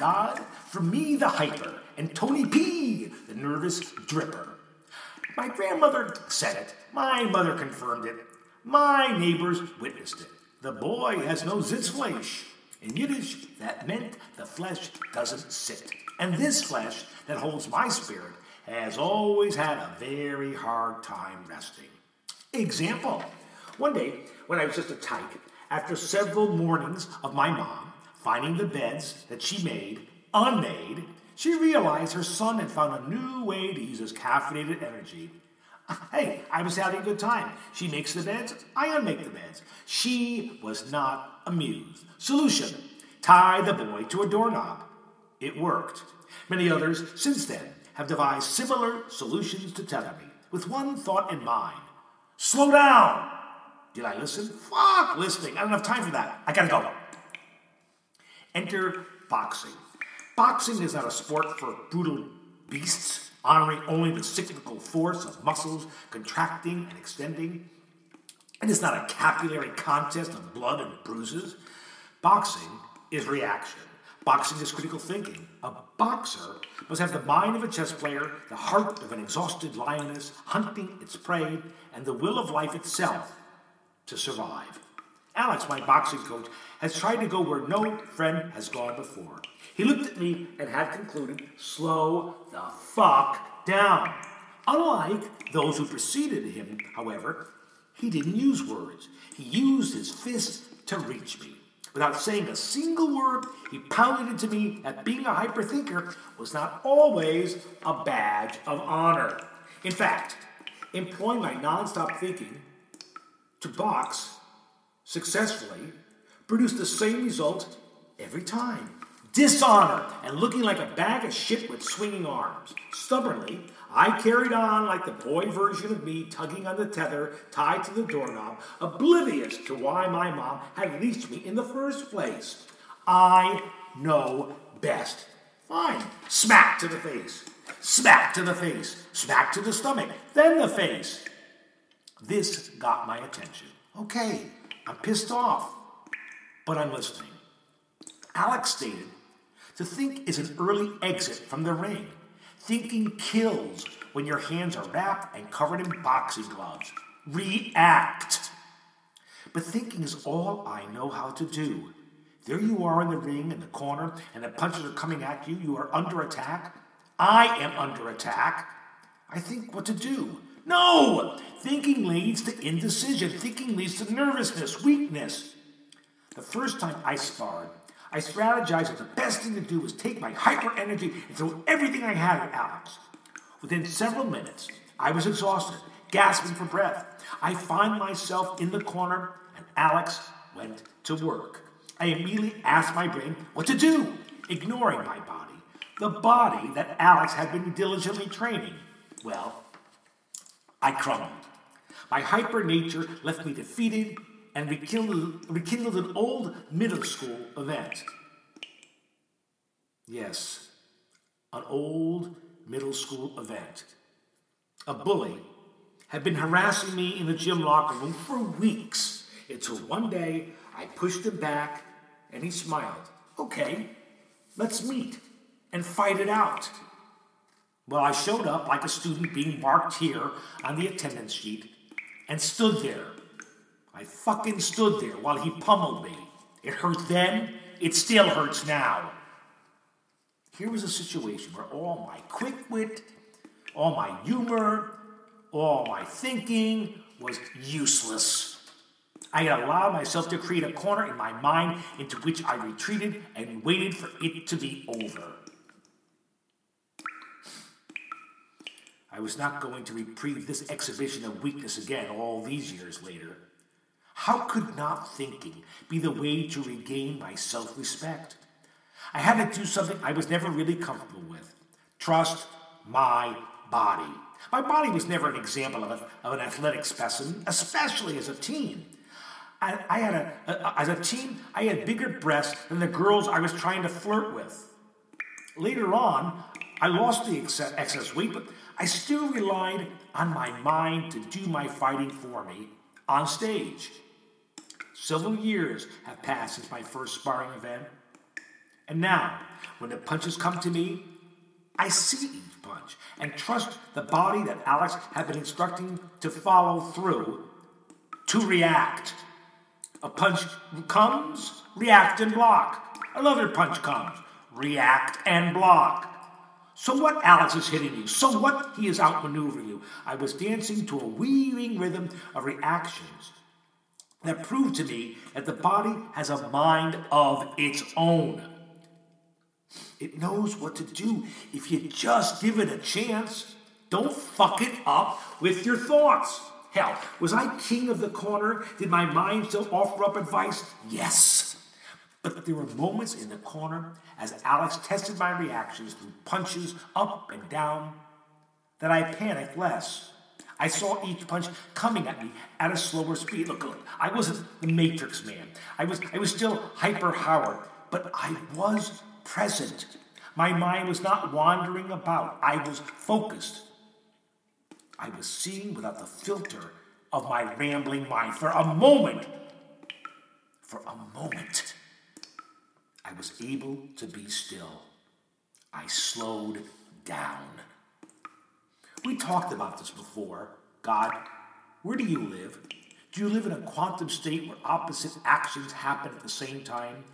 God. for me, the hyper, and Tony P, the nervous dripper. My grandmother said it. My mother confirmed it. My neighbors witnessed it. The boy has no sitzfleisch. In Yiddish, that meant the flesh doesn't sit. And this flesh that holds my spirit has always had a very hard time resting. Example One day, when I was just a tyke, after several mornings of my mom finding the beds that she made unmade, she realized her son had found a new way to use his caffeinated energy. Hey, I was having a good time. She makes the beds, I unmake the beds. She was not amused. Solution tie the boy to a doorknob. It worked. Many others since then have devised similar solutions to me, with one thought in mind slow down. Did I listen? Fuck listening. I don't have time for that. I gotta go. Enter boxing. Boxing is not a sport for brutal beasts, honoring only the cyclical force of muscles contracting and extending. And it's not a capillary contest of blood and bruises. Boxing is reaction. Boxing is critical thinking. A boxer must have the mind of a chess player, the heart of an exhausted lioness, hunting its prey, and the will of life itself to survive. Alex, my boxing coach, has tried to go where no friend has gone before. He looked at me and had concluded, slow the fuck down. Unlike those who preceded him, however, he didn't use words. He used his fists to reach me. Without saying a single word, he pounded into me that being a hyperthinker was not always a badge of honor. In fact, employing my nonstop thinking to box successfully produced the same result every time dishonor and looking like a bag of shit with swinging arms. Stubbornly, I carried on like the boy version of me tugging on the tether tied to the doorknob, oblivious to why my mom had leashed me in the first place. I know best. Fine. Smack to the face. Smack to the face. Smack to the stomach. Then the face. This got my attention. Okay, I'm pissed off, but I'm listening. Alex stated to think is an early exit from the ring. Thinking kills when your hands are wrapped and covered in boxing gloves. React. But thinking is all I know how to do. There you are in the ring in the corner, and the punches are coming at you. You are under attack. I am under attack. I think what to do. No! Thinking leads to indecision. Thinking leads to nervousness, weakness. The first time I sparred, I strategized that the best thing to do was take my hyper energy and throw everything I had at Alex. Within several minutes, I was exhausted, gasping for breath. I find myself in the corner, and Alex went to work. I immediately asked my brain what to do, ignoring my body, the body that Alex had been diligently training. Well, I crumbled. My hyper nature left me defeated and rekindled, rekindled an old middle school event. Yes, an old middle school event. A bully had been harassing me in the gym locker room for weeks until one day I pushed him back and he smiled. Okay, let's meet and fight it out. Well, I showed up like a student being marked here on the attendance sheet and stood there I fucking stood there while he pummeled me. It hurt then, it still hurts now. Here was a situation where all my quick wit, all my humor, all my thinking was useless. I allowed myself to create a corner in my mind into which I retreated and waited for it to be over. I was not going to reprieve this exhibition of weakness again all these years later. How could not thinking be the way to regain my self respect? I had to do something I was never really comfortable with trust my body. My body was never an example of, a, of an athletic specimen, especially as a teen. I, I had a, a, as a teen, I had bigger breasts than the girls I was trying to flirt with. Later on, I lost the excess, excess weight, but I still relied on my mind to do my fighting for me on stage. Several years have passed since my first sparring event, And now, when the punches come to me, I see each punch and trust the body that Alex had been instructing to follow through to react. A punch comes, react and block. Another punch comes, react and block. So what Alex is hitting you? So what he is outmaneuvering you? I was dancing to a weaving rhythm of reactions that proved to me that the body has a mind of its own. It knows what to do if you just give it a chance. Don't fuck it up with your thoughts. Hell, was I king of the corner? Did my mind still offer up advice? Yes. But there were moments in the corner as Alex tested my reactions through punches up and down that I panicked less. I saw each punch coming at me at a slower speed. Look, look, I wasn't the Matrix man. I was, I was still hyper Howard, but I was present. My mind was not wandering about. I was focused. I was seeing without the filter of my rambling mind. For a moment, for a moment, I was able to be still. I slowed down. We talked about this before. God, where do you live? Do you live in a quantum state where opposite actions happen at the same time?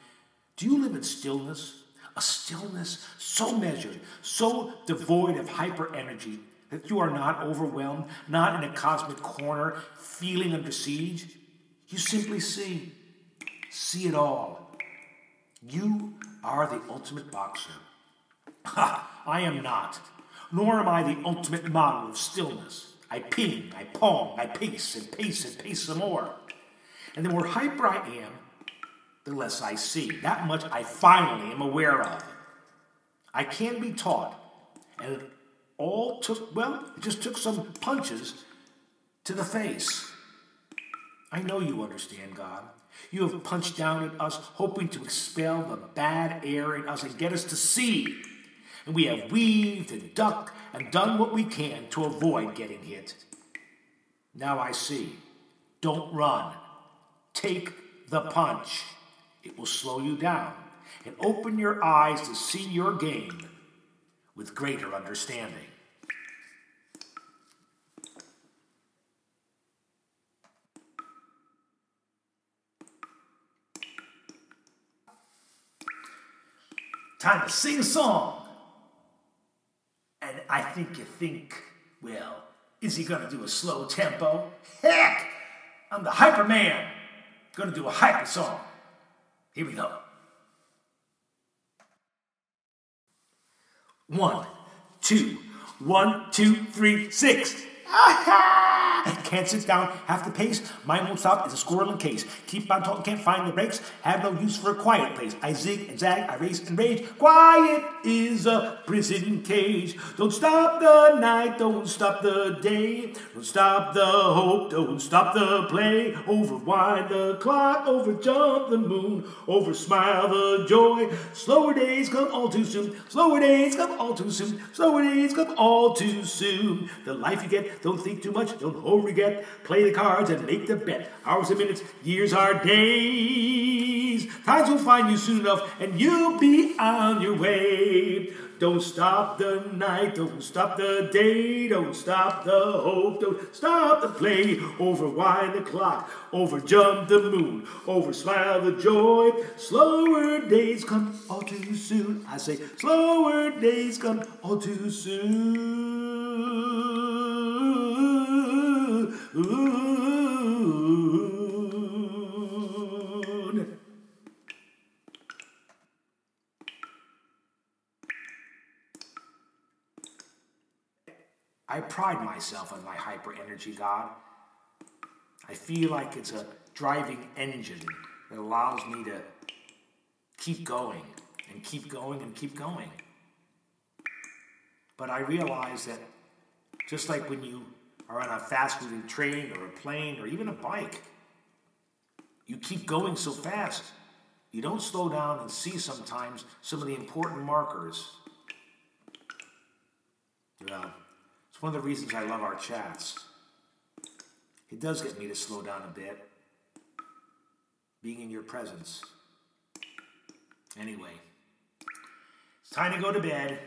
Do you live in stillness? A stillness so measured, so devoid of hyper energy that you are not overwhelmed, not in a cosmic corner, feeling under siege. You simply see, see it all. You are the ultimate boxer. Ha! I am not, nor am I the ultimate model of stillness. I ping, I pong, I pace and pace and pace some more. And the more hyper I am, the less I see. That much I finally am aware of. I can be taught. And it all took, well, it just took some punches to the face. I know you understand, God. You have punched down at us, hoping to expel the bad air in us and get us to see. And we have weaved and ducked and done what we can to avoid getting hit. Now I see. Don't run. Take the punch. It will slow you down and open your eyes to see your game with greater understanding. Time to sing a song. And I think you think, well, is he to do a slow tempo? Heck! I'm the hyper man. To do a hyper song. Here we go. One, two, one, two, three, six. Can't sit down, have to pace. Mind won't stop, it's a squirrel in case. Keep on talking, can't find the brakes. Have no use for a quiet place. I zig and zag, I race and rage. Quiet is a prison cage. Don't stop the night, don't stop the day. Don't stop the hope, don't stop the play. Overwind the clock, over jump the moon. Over smile the joy. Slower days come all too soon. Slower days come all too soon. Slower days come all too soon. The life you get, don't think too much, don't hold regret. Play the cards and make the bet. Hours and minutes, years are days. Times will find you soon enough, and you'll be on your way. Don't stop the night, don't stop the day, don't stop the hope, don't stop the play. Overwind the clock, over jump the moon, over smile the joy. Slower days come all too soon. I say, slower days come all too soon. I pride myself on my hyper energy, God. I feel like it's a driving engine that allows me to keep going and keep going and keep going. But I realize that just like when you are on a fast moving train or a plane or even a bike, you keep going so fast, you don't slow down and see sometimes some of the important markers. Yeah, it's one of the reasons I love our chats. It does get me to slow down a bit, being in your presence. Anyway, it's Time to go to bed.